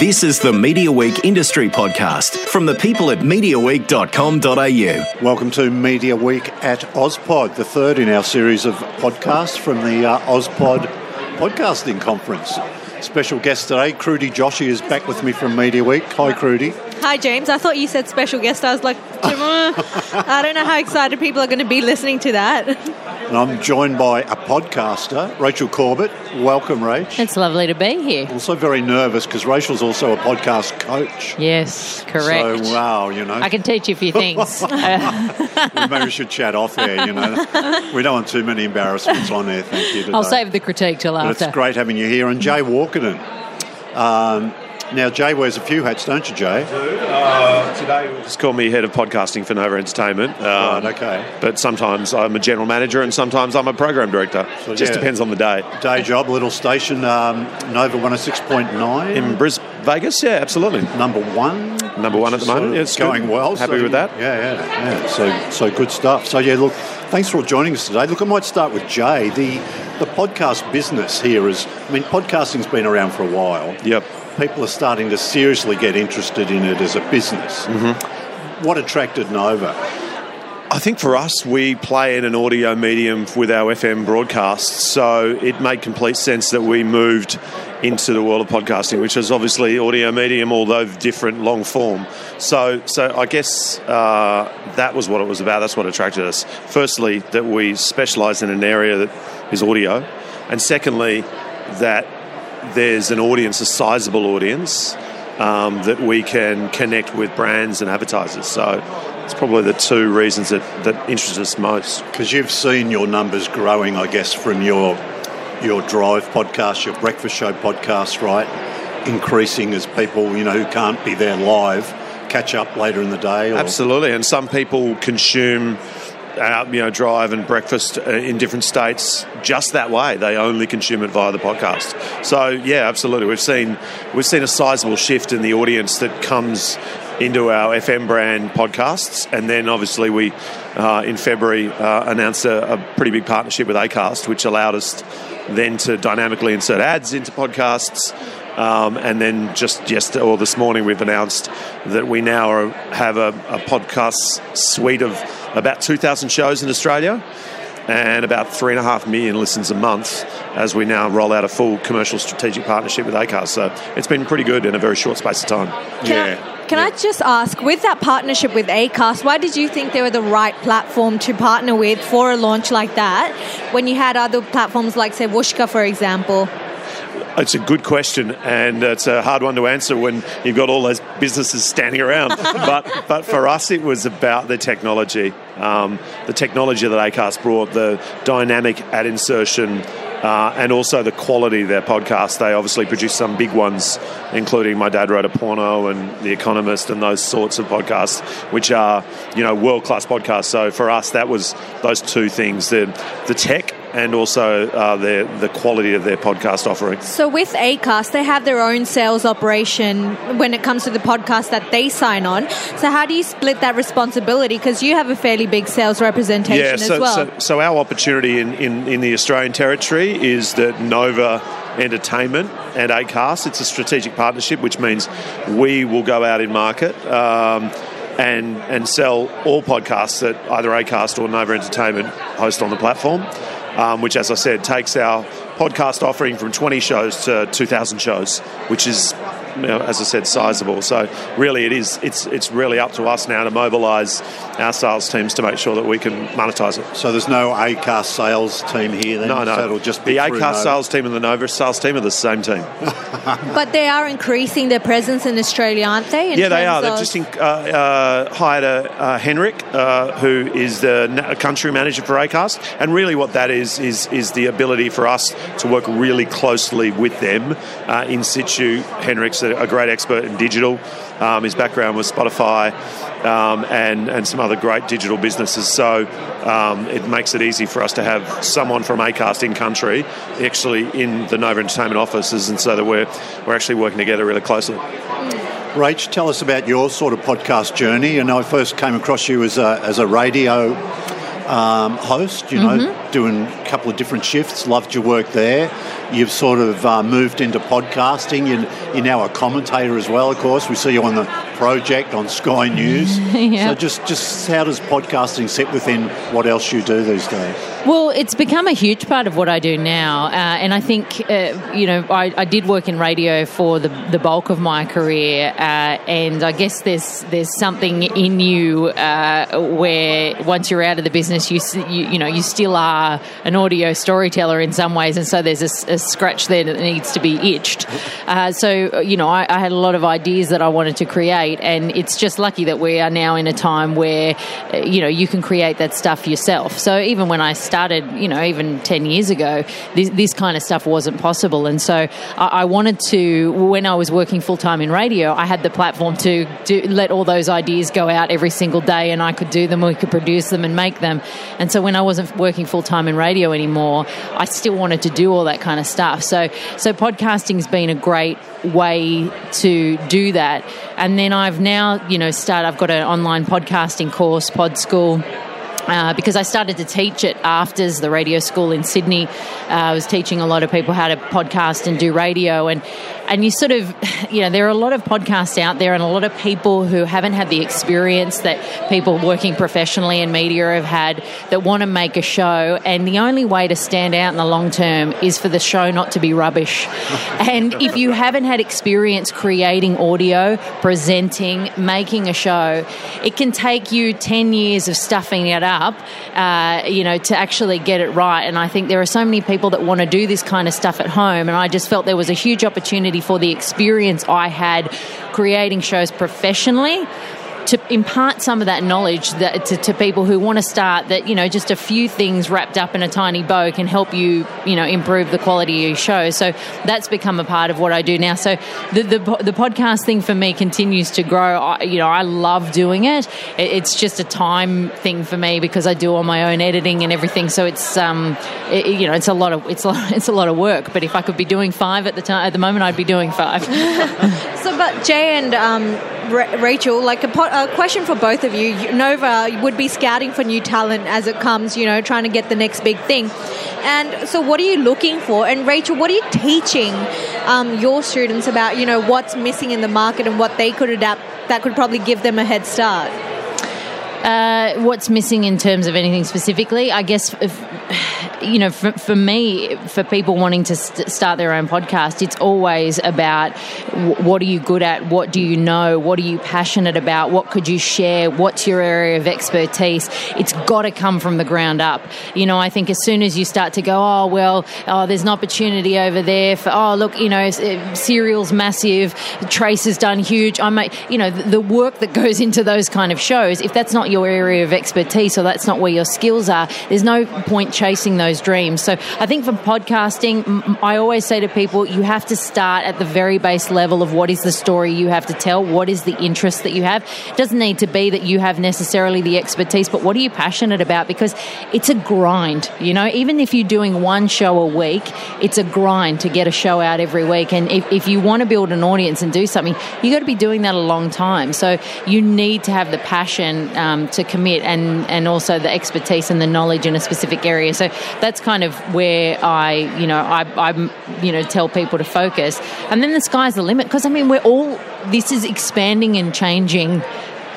This is the Media Week Industry Podcast from the people at MediaWeek.com.au. Welcome to Media Week at Ozpod, the third in our series of podcasts from the uh, Ozpod Podcasting Conference. Special guest today, Kruti Joshi, is back with me from Media Week. Hi, Kruti. Hi, James. I thought you said special guest. I was like, I don't know how excited people are going to be listening to that. And I'm joined by a podcaster, Rachel Corbett. Welcome, Rach. It's lovely to be here. Also very nervous because Rachel's also a podcast coach. Yes, correct. So, wow, you know. I can teach you a few things. Maybe we should chat off there, you know. We don't want too many embarrassments on there, thank you. Today. I'll save the critique till But it's great having you here. And Jay Walkerden. Um, now, Jay wears a few hats, don't you, Jay? Uh, today, just call me head of podcasting for Nova Entertainment. Um, Right, okay. But sometimes I'm a general manager and sometimes I'm a program director. So, Just yeah. depends on the day. Day job, little station, um, Nova 106.9. In Bris Vegas, yeah, absolutely. number one. Number one at the So moment. Yeah, it's going good. well. Happy so- with that. Yeah, yeah, yeah. So, so good stuff. So, yeah, look, thanks for joining us today. Look, I might start with Jay. The the podcast business here is, I mean, podcasting's been around for a while. Yep. People are starting to seriously get interested in it as a business. Mm-hmm. What attracted Nova? I think for us, we play in an audio medium with our FM broadcasts, so it made complete sense that we moved into the world of podcasting, which is obviously audio medium, although different, long form. So, so I guess uh, that was what it was about. That's what attracted us. Firstly, that we specialise in an area that is audio, and secondly, that there's an audience, a sizable audience, um, that we can connect with brands and advertisers. So it's probably the two reasons that, that interest us most. Because you've seen your numbers growing, I guess, from your your Drive podcast, your Breakfast Show podcast, right? Increasing as people, you know, who can't be there live, catch up later in the day. Or, Absolutely, and some people consume. Uh, you know, drive and breakfast uh, in different states just that way. They only consume it via the podcast. So yeah, absolutely. We've seen we've seen a sizable shift in the audience that comes into our FM brand podcasts, and then obviously we uh, in February uh, announced a, a pretty big partnership with Acast, which allowed us then to dynamically insert ads into podcasts. Um, and then just yesterday or this morning, we've announced that we now are, have a, a podcast suite of about 2,000 shows in Australia and about three and a half million listens a month as we now roll out a full commercial strategic partnership with Acast. So it's been pretty good in a very short space of time. Can, I, can I just ask, with that partnership with ACAST, why did you think they were the right platform to partner with for a launch like that when you had other platforms like, say, Whooshkaa, for example? It's a good question, and it's a hard one to answer when you've got all those businesses standing around. but but for us, it was about the technology, um, the technology that Acast brought, the dynamic ad insertion. Uh, and also the quality of their podcast. They obviously produce some big ones, including My Dad Wrote a Porno and The Economist and those sorts of podcasts, which are, you know, world class podcasts. So for us, that was those two things: the the tech and also uh, the the quality of their podcast offering. So with ACAST, they have their own sales operation when it comes to the podcast that they sign on. So how do you split that responsibility? Because you have a fairly big sales representation Yeah, so, as well. so, so our opportunity in, in, in the Australian territory is that Nova Entertainment and ACAST, it's a strategic partnership, which means we will go out in market um, and, and sell all podcasts that either ACAST or Nova Entertainment host on the platform, um, which, as I said, takes our podcast offering from 20 shows to 2,000 shows, which is you know, as I said, sizable. So really, it is. It's it's really up to us now to mobilise our sales teams to make sure that we can monetise it. So there's no ACAST sales team here then? No, no. So it'll just be the through ACAST Nova? sales team and the Nova sales team are the same team. but they are increasing their presence in Australia, aren't they? in yeah, they terms are. They've just in, uh, uh, hired a uh, Henrik, uh, who is the na- country manager for ACAST, and really what that is is is the ability for us to work really closely with them uh, in situ. Henrik's a, a great expert in digital. Um, his background was Spotify um, and and some other great digital businesses. So um, it makes it easy for us to have someone from ACAST in country, actually in the Nova Entertainment offices, and so that we're we're actually working together really closely. Rach, tell us about your sort of podcast journey. And I first came across you as a, as a radio um, host, you know, Mm-hmm. doing a couple of different shifts. Loved your work there. You've sort of uh, moved into podcasting. You're, you're now a commentator as well, of course. We see you on the project on Sky News. Yeah. So just, just how does podcasting sit within what else you do these days? Well, it's become a huge part of what I do now, uh, and I think uh, you know I, I did work in radio for the, the bulk of my career, uh, and I guess there's there's something in you uh, where once you're out of the business, you, you you know you still are an audio storyteller in some ways, and so there's a scratch there that needs to be itched. Uh, so you know I, I had a lot of ideas that I wanted to create, and it's just lucky that we are now in a time where uh, you know you can create that stuff yourself. So even when I started, you know, even 10 years ago, this, this kind of stuff wasn't possible. And so I, I wanted to, when I was working full time in radio, I had the platform to do, let all those ideas go out every single day and I could do them, we could produce them and make them. And so when I wasn't working full time in radio anymore, I still wanted to do all that kind of stuff. So, so podcasting's been a great way to do that. And then I've now, you know, started, I've got an online podcasting course, Pod School. Uh, because I started to teach it after the radio school in Sydney. Uh, I was teaching a lot of people how to podcast and do radio, and and you sort of, you know, there are a lot of podcasts out there, and a lot of people who haven't had the experience that people working professionally in media have had that want to make a show, and the only way to stand out in the long term is for the show not to be rubbish. and if you haven't had experience creating audio, presenting, making a show, it can take you 10 years of stuffing it up, uh, you know, to actually get it right. And I think there are so many people that want to do this kind of stuff at home. And I just felt there was a huge opportunity for the experience I had creating shows professionally to impart some of that knowledge that, to, to people who want to start that you know just a few things wrapped up in a tiny bow can help you you know improve the quality of your show. So that's become a part of what I do now. So the the, the podcast thing for me continues to grow. I, you know I love doing it. it it's just a time thing for me because I do all my own editing and everything. So it's um it, you know it's a lot of it's a, it's a lot of work. But if I could be doing five at the time at the moment I'd be doing five. So, but Jay and um, Ra- Rachel, like a, po- a question for both of you. You- Nova would be scouting for new talent as it comes, you know, trying to get the next big thing. And so, what are you looking for? And Rachel, what are you teaching um, your students about, you know, what's missing in the market and what they could adapt that could probably give them a head start? Uh, what's missing in terms of anything specifically? I guess, if, you know, for, for me, for people wanting to st- start their own podcast, it's always about w- what are you good at? What do you know? What are you passionate about? What could you share? What's your area of expertise? It's got to come from the ground up. You know, I think as soon as you start to go, oh, well, oh, there's an opportunity over there for, oh, look, you know, uh, Serial's massive, Trace has done huge. I might, you know, the work that goes into those kind of shows, if that's not your area of expertise or that's not where your skills are, there's no point chasing those dreams. So I think for podcasting, I always say to people, you have to start at the very base level of what is the story you have to tell, what is the interest that you have. It doesn't need to be that you have necessarily the expertise, but what are you passionate about? Because it's a grind, you know, even if you're doing one show a week, it's a grind to get a show out every week. And if, if you want to build an audience and do something, you got to be doing that a long time. So you need to have the passion um, to commit and, and also the expertise and the knowledge in a specific area. So that's kind of where I, you know, I, I you know, tell people to focus. And then the sky's the limit because I mean, we're all, this is expanding and changing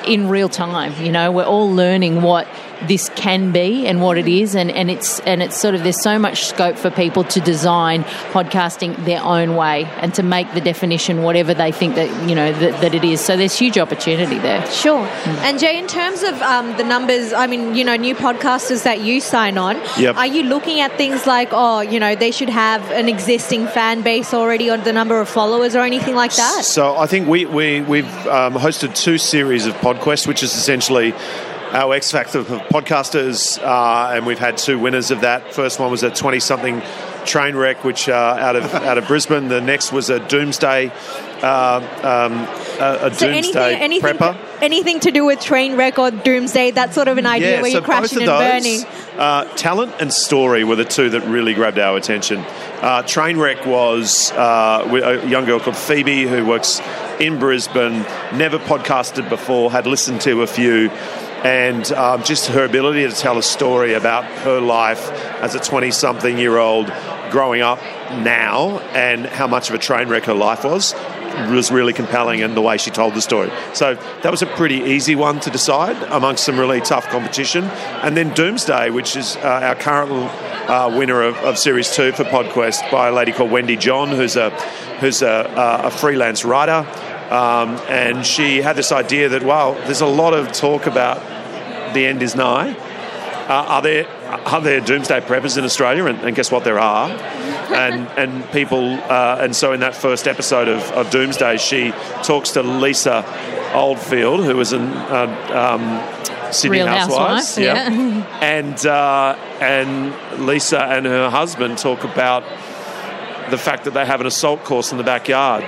in real time. You know, we're all learning what this can be and what it is, and, and it's and it's sort of there's so much scope for people to design podcasting their own way and to make the definition whatever they think that you know that, that it is. So there's huge opportunity there. Sure. And Jay, in terms of um, the numbers, I mean, you know, new podcasters that you sign on, Yep. are you looking at things like, oh, you know, they should have an existing fan base already or the number of followers or anything like that? So I think we, we, we've um, hosted two series of PodQuest, which is essentially our X Factor podcasters, uh, and we've had two winners of that. First one was a 20 something train wreck, which uh, out of out of Brisbane. The next was a Doomsday, uh, um, a, a So Doomsday anything, anything, prepper. anything to do with train wreck or doomsday, that's sort of an idea where so you're crashing and of burning. uh, talent and story were the two that really grabbed our attention. Uh, Trainwreck was uh, with a young girl called Phoebe who works in Brisbane, never podcasted before, had listened to a few. And um, just her ability to tell a story about her life as a 20 something year old growing up now and how much of a train wreck her life was was really compelling in the way she told the story. So that was a pretty easy one to decide amongst some really tough competition. And then Doomsday, which is uh, our current uh, winner of, of, Series 2 for PodQuest by a lady called Wendy John, who's a, who's a, a freelance writer. Um, and she had this idea that, wow, there's a lot of talk about the end is nigh. Uh, are there are there doomsday preppers in Australia? And, and guess what? There are. and and people uh, and so in that first episode of, of, Doomsday, she talks to Lisa Oldfield, who was in uh, um, Sydney Real Housewives, yeah, yeah. and uh, and Lisa and her husband talk about the fact that they have an assault course in the backyard,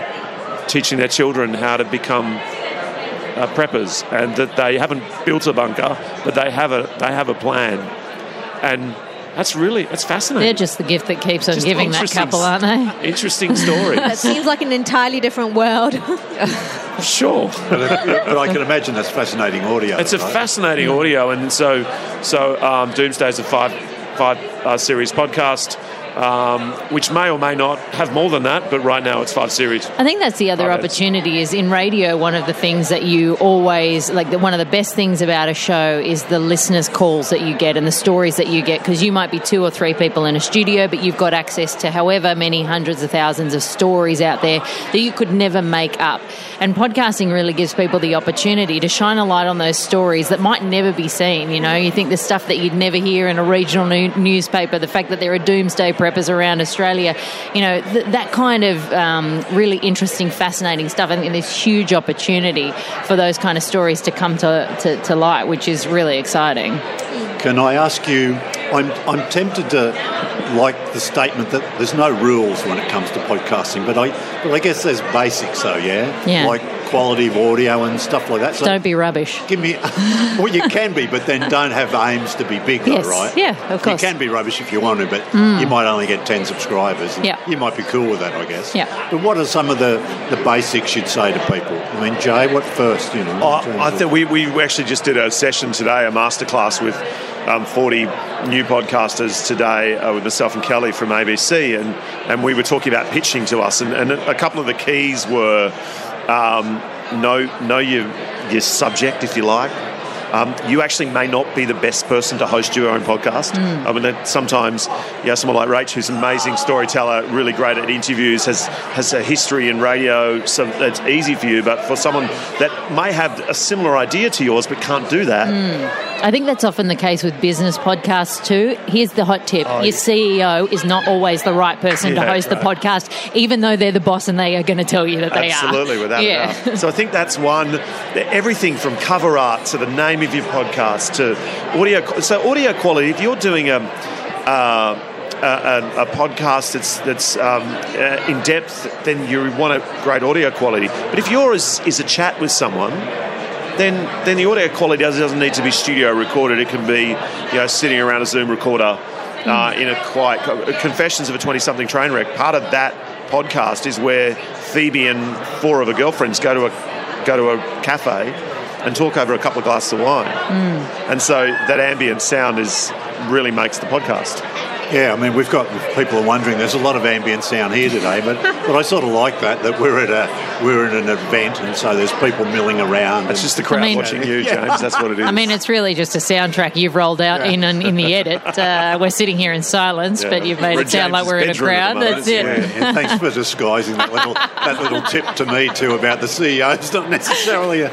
teaching their children how to become uh, preppers, and that they haven't built a bunker, but they have a they have a plan, and that's really that's fascinating. They're just the gift that keeps on just giving that couple, aren't they? Interesting story. that seems like an entirely different world. sure, but, but, I can imagine that's fascinating audio. It's a right? fascinating audio, and so so um, Doomsday is a five five uh, series podcast um, which may or may not have more than that, but right now it's five series. I think that's the other opportunity is in radio. One of the things that you always like, the, one of the best things about a show is the listeners' calls that you get and the stories that you get because you might be two or three people in a studio, but you've got access to however many hundreds of thousands of stories out there that you could never make up. And podcasting really gives people the opportunity to shine a light on those stories that might never be seen. You know, you think the stuff that you'd never hear in a regional new- newspaper, the fact that there are doomsday preppers around Australia, you know, th- that kind of um, really interesting, fascinating stuff. I think there's huge opportunity for those kind of stories to come to, to, to light, which is really exciting. Can I ask you? I'm, I'm tempted to like the statement that there's no rules when it comes to podcasting, but I, but I guess there's basics, though, yeah? Yeah. Like quality of audio and stuff like that. So don't be rubbish. Give me, well, you can be, but then don't have aims to be big, though, yes. right? Yeah, of course. You can be rubbish if you want to, but mm. you might only get 10 subscribers. Yeah. You might be cool with that, I guess. Yeah. But what are some of the, the basics you'd say to people? I mean, Jay, what first, you know? Oh, I think we, we actually just did a session today, a masterclass with um, 40 new podcasters today uh, with myself and Kelly from ABC, and, and we were talking about pitching to us, and, and a couple of the keys were um, know, know your, your subject, if you like. Um, you actually may not be the best person to host your own podcast. Mm. I mean, sometimes, you know, someone like Rach, who's an amazing storyteller, really great at interviews, has has a history in radio, so it's easy for you. But for someone that may have a similar idea to yours but can't do that, mm I think that's often the case with business podcasts too. Here's the hot tip oh, your CEO is not always the right person yeah, to host right. the podcast, even though they're the boss and they are going to tell you that they Absolutely, are. Absolutely, without yeah. a doubt. So I think that's one, everything from cover art to the name of your podcast to audio. So, audio quality, if you're doing a, uh, a, a, podcast that's that's um, uh, in depth, then you want a great audio quality. But if yours is a chat with someone, then then the audio quality does, doesn't need to be studio recorded. It can be you know sitting around a Zoom recorder uh, in a quiet confessions of a twenty something train wreck. Part of that podcast is where Phoebe and four of her girlfriends go to a go to a cafe and talk over a couple of glasses of wine. Mm. And so that ambient sound is really makes the podcast. Yeah, I mean, we've got people are wondering. There's a lot of ambient sound here today, but but I sort of like that that we're at a we're at an event, and so there's people milling around. It's just the crowd I mean, watching you, James. That's what it is. I mean, it's really just a soundtrack you've rolled out yeah. in in the edit. Uh, we're sitting here in silence, yeah. but you've made we're it sound like we're in a crowd. That's it. Yeah, thanks for disguising that little that little tip to me too about the CEO. It's not necessarily a.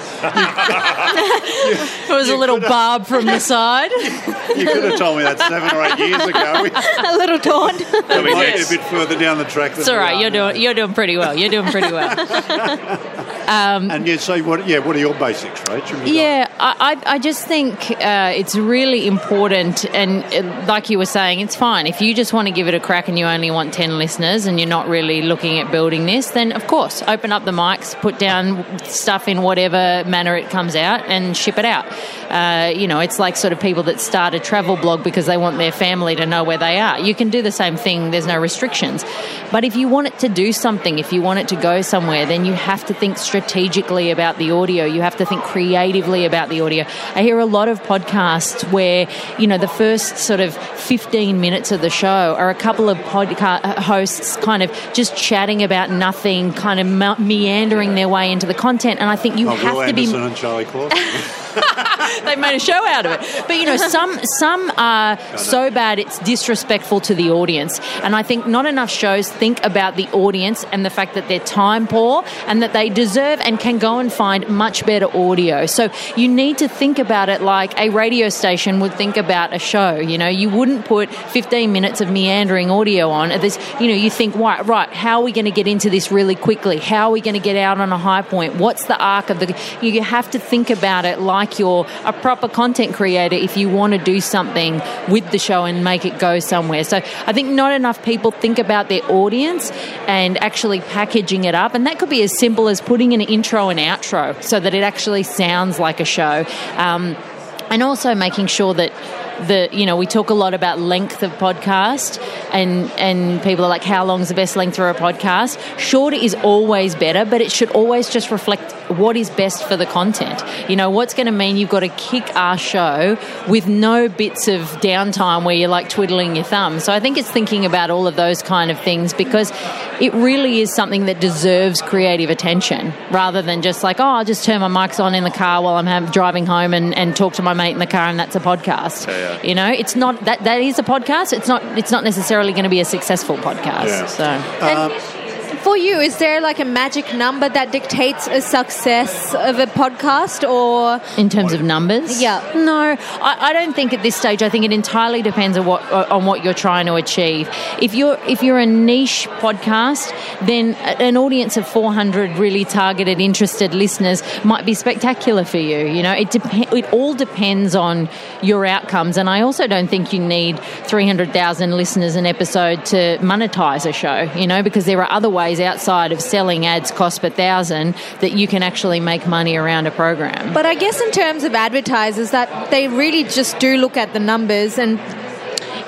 it was a little barb from the side. you could have told me that seven or eight years ago. a little taunt. I mean, a bit further down the track. It's all right. You're doing you're doing pretty well. You're doing pretty well. Um, and yeah, so what? Yeah, what are your basics, Rach? Yeah, I, I just think uh, it's really important, and uh, like you were saying, it's fine if you just want to give it a crack and you only want ten listeners and you're not really looking at building this. Then of course, open up the mics, put down stuff in whatever manner it comes out, and ship it out. Uh, you know, it's like sort of people that start a travel blog because they want their family to know where they are. You can do the same thing. There's no restrictions. But if you want it to do something, if you want it to go somewhere, then you have to think strategically about the audio. You have to think creatively about the audio. I hear a lot of podcasts where, you know, the first sort of 15 minutes of the show are a couple of podcast uh, hosts kind of just chatting about nothing, kind of meandering their way into the content. And I think you oh, have Wil to Anderson be. and Charlie Clausen. they made a show out of it. But you know, some some are so bad it's disrespectful to the audience. And I think not enough shows think about the audience and the fact that they're time poor and that they deserve and can go and find much better audio. So you need to think about it like a radio station would think about a show. You know, you wouldn't put 15 minutes of meandering audio on. This, you know, you think, right, right, how are we going to get into this really quickly? How are we going to get out on a high point? What's the arc of the? You have to think about it like you're a proper content creator if you want to do something with the show and make it go somewhere. So I think not enough people think about their audience and actually packaging it up. And that could be as simple as putting an intro and outro so that it actually sounds like a show. Um, and also making sure that the you know we talk a lot about length of podcast and and people are like how long is the best length for a podcast? Shorter is always better but it should always just reflect what is best for the content. You know what's going to mean you've got to kick our show with no bits of downtime where you're like twiddling your thumb. So i think it's thinking about all of those kind of things because it really is something that deserves creative attention rather than just like oh i'll just turn my mics on in the car while i'm driving home and, and talk to my mate in the car and that's a podcast. Yeah, yeah. you know it's not that that is a podcast it's not it's not necessarily going to be a successful podcast Yeah. so And uh, for you, is there like a magic number that dictates a success of a podcast or? In terms of numbers? Yeah. no. I, I don't think at this stage i think it entirely depends on what uh, on what you're trying to achieve. If you're if you're a niche podcast then an audience of 400 really targeted interested listeners might be spectacular for you you know? It dep- it all depends on your outcomes and i also don't think you need 300,000 listeners an episode to monetize a show you know? Because there are other ways outside of selling ads cost per thousand that you can actually make money around a program But I guess in terms of advertisers, that they really just do look at the numbers. And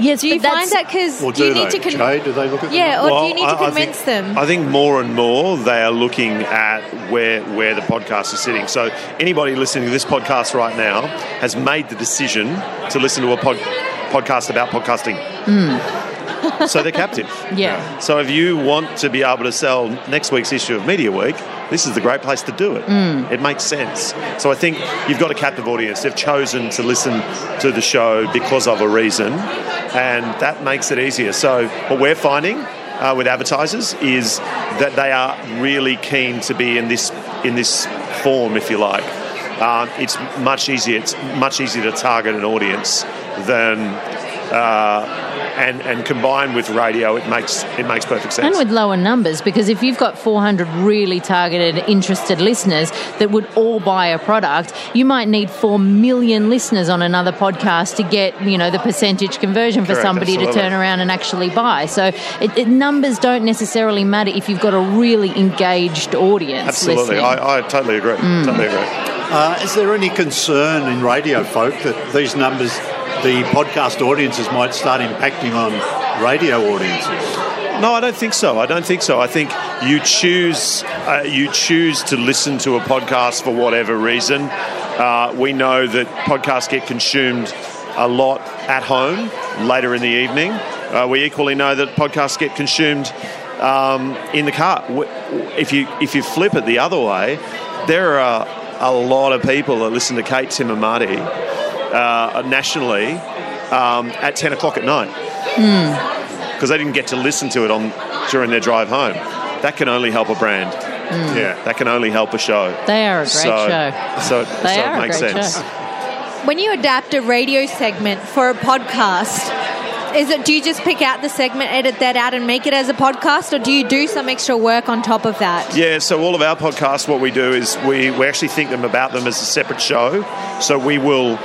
yes do you find that because Or do do you need they? to con- Jay, do they look at the yeah, or Well, do you need to I- I convince think, them? I think more and more they are looking at where where the podcast is sitting. So anybody listening to this podcast right now has made the decision to listen to a pod, podcast about podcasting. Hmm. So they're captive. Yeah. So if you want to be able to sell next week's issue of Media Week, this is the great place to do it. It makes sense. So I think you've got a captive audience. They've chosen to listen to the show because of a reason, and that makes it easier. So what we're finding uh, with advertisers is that they are really keen to be in this in this form, if you like. Um, it's much easier. It's much easier to target an audience than. Uh, and, and combined with radio, it makes it makes perfect sense. And with lower numbers, because if you've got 400 really targeted, interested listeners that would all buy a product, you might need 4 million listeners on another podcast to get, you know, the percentage conversion for Correct, somebody absolutely. to turn around and actually buy. So it, it, numbers don't necessarily matter if you've got a really engaged audience Absolutely. I, I totally agree. Totally agree. Uh, is there any concern in radio folk that these numbers, the podcast audiences, might start impacting on radio audiences? No, I don't think so. I don't think so. I think you choose uh, you choose to listen to a podcast for whatever reason. Uh, we know that podcasts get consumed a lot at home later in the evening. Uh, we equally know that podcasts get consumed um, in the car. If you if you flip it the other way, there are a lot of people that listen to Kate, Tim, and Marty uh, nationally um, at ten o'clock at night because they didn't get to listen to it on during their drive home. That can only help a brand. Yeah. That can only help a show. They are a great so, show. So, They so are it a makes great sense. show. when you adapt a radio segment for a podcast, is it do you just pick out the segment, edit that out, and make it as a podcast, or do you do some extra work on top of that? Yeah, so all of our podcasts, what we do is we, we actually think them about them as a separate show. So we will,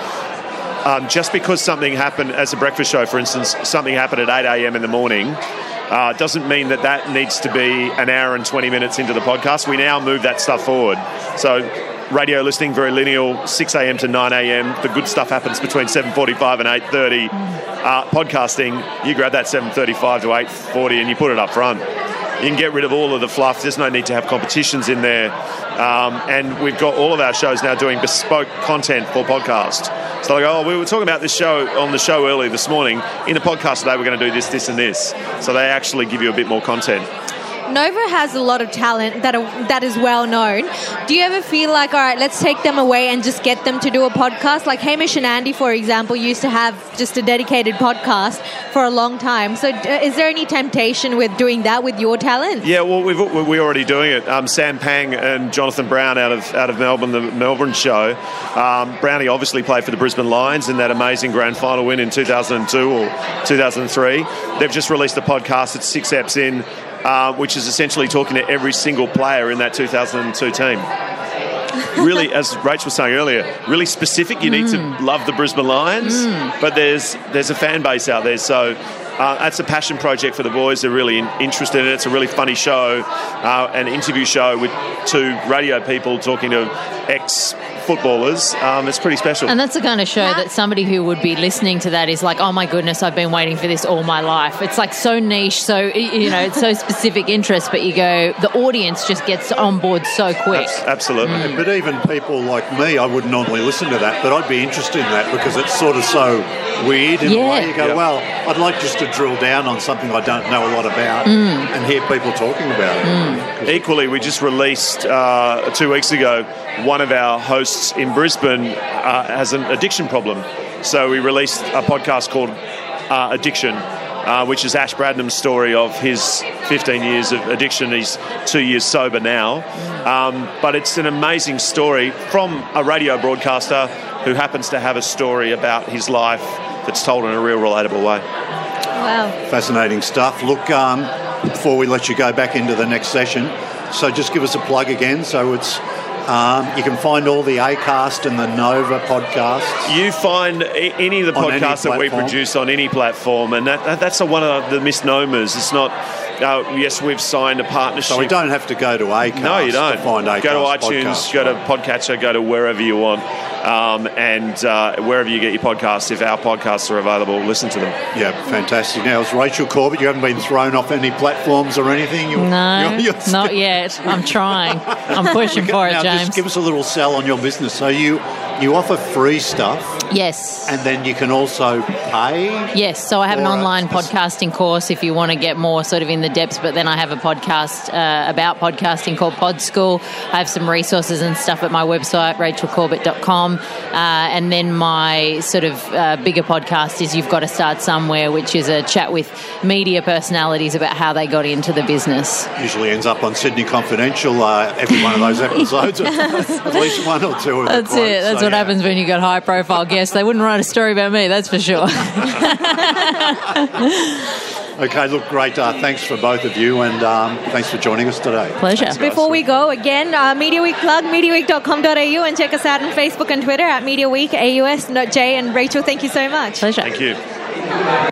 um, just because something happened as a breakfast show, for instance, something happened at 8 a.m. in the morning, uh, doesn't mean that that needs to be an hour and 20 minutes into the podcast. We now move that stuff forward. So radio listening, very lineal, 6 a.m. to 9 a.m. The good stuff happens between 7.45 and 8.30. Uh, podcasting, you grab that 7.35 to 8.40 and you put it up front. You can get rid of all of the fluff. There's no need to have competitions in there. Um, and we've got all of our shows now doing bespoke content for podcast. So they go, oh, we were talking about this show on the show earlier this morning. In the podcast today, we're going to do this, this, and this. So they actually give you a bit more content. Nova has a lot of talent that are, that is well known. Do you ever feel like, all right, let's take them away and just get them to do a podcast? Like Hamish and Andy, for example, used to have just a dedicated podcast for a long time. So, is there any temptation with doing that with your talent? Yeah, well, we've, we're already doing it. Um, Sam Pang and Jonathan Brown out of out of Melbourne, the Melbourne show. Um, Brownie obviously played for the Brisbane Lions in that amazing grand final win in 2002 or 2003. They've just released a podcast. It's six eps in uh, which is essentially talking to every single player in that 2002 team. really, as Rach was saying earlier, really specific. You need mm. to love the Brisbane Lions, mm. but there's there's a fan base out there, so uh, that's a passion project for the boys. They're really in, interested in it. It's a really funny show, uh, an interview show with two radio people talking to ex footballers. Um, it's pretty special. And that's the kind of show that somebody who would be listening to that is like, oh my goodness, I've been waiting for this all my life. It's like so niche, so, you know, it's so specific interest, but you go, the audience just gets on board so quick. absolutely. Mm. But even people like me, I wouldn't normally listen to that, but I'd be interested in that because it's sort of so weird in yeah. a way. You go, yeah. well, I'd like just to drill down on something I don't know a lot about mm. and hear people talking about it. Mm. Equally, we just released uh, two weeks ago one of our hosts in Brisbane uh, has an addiction problem. So we released a podcast called uh, Addiction. Uh, which is Ash Bradnam's story of his 15 years of addiction. He's two years sober now. Um, but it's an amazing story from a radio broadcaster who happens to have a story about his life that's told in a real relatable way. Wow. Fascinating stuff. Look, um, before we let you go back into the next session, so just give us a plug again. So it's um, you can find all the ACAST and the Nova podcasts. You find any of the podcasts that we produce on any platform, and that, that, that's a, one of the misnomers. It's not. Uh, yes, we've signed a partnership. So we don't have to go to ACAST. No, you don't. To find ACAST go to iTunes, podcasts, go to Podcatcher, go to wherever you want um, and uh, wherever you get your podcasts, if our podcasts are available, listen to them. Yeah, fantastic. Now, it's Rachel Corbett. You haven't been thrown off any platforms or anything? You're, no, you're, you're not yet. I'm trying. I'm pushing for it, now, James. Just give us a little sell on your business. So you you offer free stuff. Yes. And then you can also pay. Yes. So I have an online podcasting course if you want to get more sort of in the depths. But then I have a podcast uh, about podcasting called Pod School. I have some resources and stuff at my website, rachelcorbett.com. Uh, and then my sort of uh, bigger podcast is You've Got to Start Somewhere, which is a chat with media personalities about how they got into the business. Usually ends up on Sydney Confidential, uh, every one of those episodes, at least one or two. That's it. That's so, what happens when you got high profile guests. They wouldn't write a story about me, that's for sure. Okay, look, great. Uh, thanks for both of you, and um, thanks for joining us today. Pleasure. Thanks, Before we go, again, uh, Media Week plug, MediaWeek.com.au, and check us out on Facebook and Twitter at Media Week, AUS, Jay and Rachel. Thank you so much. Pleasure. Thank you.